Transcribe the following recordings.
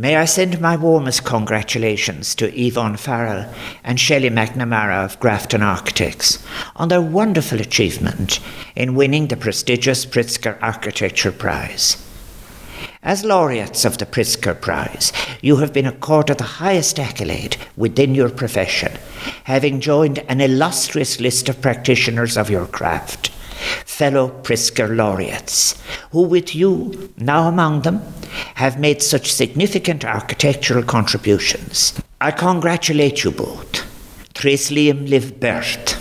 May I send my warmest congratulations to Yvonne Farrell and Shelley McNamara of Grafton Architects on their wonderful achievement in winning the prestigious Pritzker Architecture Prize. As laureates of the Pritzker Prize, you have been accorded the highest accolade within your profession, having joined an illustrious list of practitioners of your craft, fellow Pritzker laureates, who, with you now among them, have made such significant architectural contributions. I congratulate you both. Tris Liam Live Bert.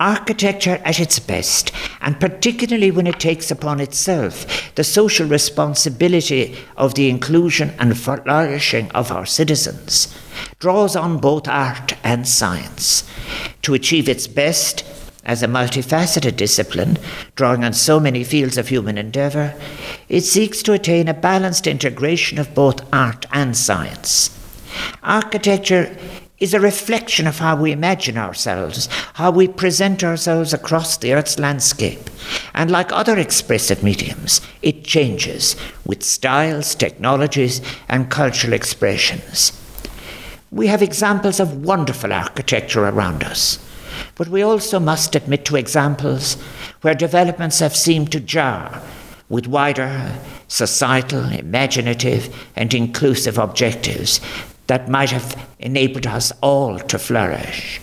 Architecture at its best, and particularly when it takes upon itself the social responsibility of the inclusion and flourishing of our citizens, draws on both art and science. To achieve its best, as a multifaceted discipline, drawing on so many fields of human endeavour, it seeks to attain a balanced integration of both art and science. Architecture is a reflection of how we imagine ourselves, how we present ourselves across the Earth's landscape. And like other expressive mediums, it changes with styles, technologies, and cultural expressions. We have examples of wonderful architecture around us, but we also must admit to examples where developments have seemed to jar with wider societal, imaginative, and inclusive objectives that might have enabled us all to flourish.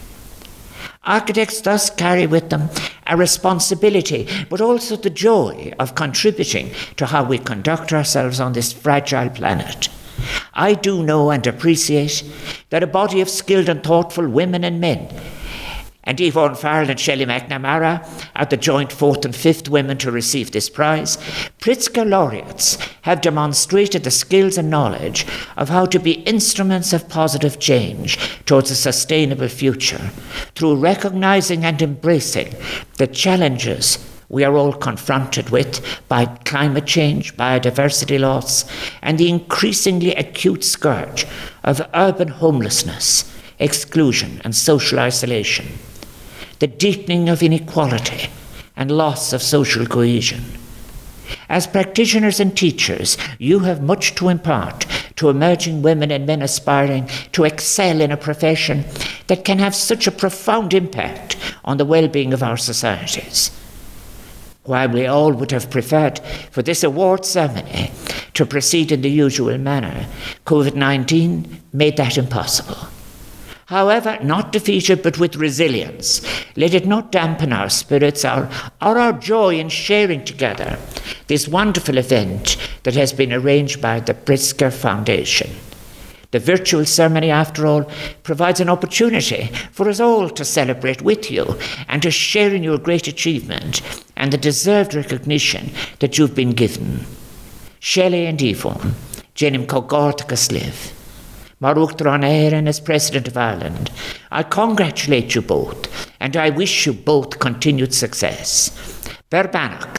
Architects thus carry with them a responsibility, but also the joy of contributing to how we conduct ourselves on this fragile planet. I do know and appreciate that a body of skilled and thoughtful women and men and Yvonne Farrell and Shelley McNamara are the joint fourth and fifth women to receive this prize. Pritzker laureates have demonstrated the skills and knowledge of how to be instruments of positive change towards a sustainable future through recognizing and embracing the challenges we are all confronted with by climate change, biodiversity loss, and the increasingly acute scourge of urban homelessness, exclusion, and social isolation the deepening of inequality and loss of social cohesion. As practitioners and teachers, you have much to impart to emerging women and men aspiring to excel in a profession that can have such a profound impact on the well being of our societies. While we all would have preferred for this award ceremony to proceed in the usual manner, COVID 19 made that impossible. However, not defeated but with resilience. Let it not dampen our spirits or, or our joy in sharing together this wonderful event that has been arranged by the Pritzker Foundation. The virtual ceremony, after all, provides an opportunity for us all to celebrate with you and to share in your great achievement and the deserved recognition that you've been given. Shelley and Yvonne, Jenim Kogortakas live. Maruk Droneren as President of Ireland. I congratulate you both and I wish you both continued success. Berbanach.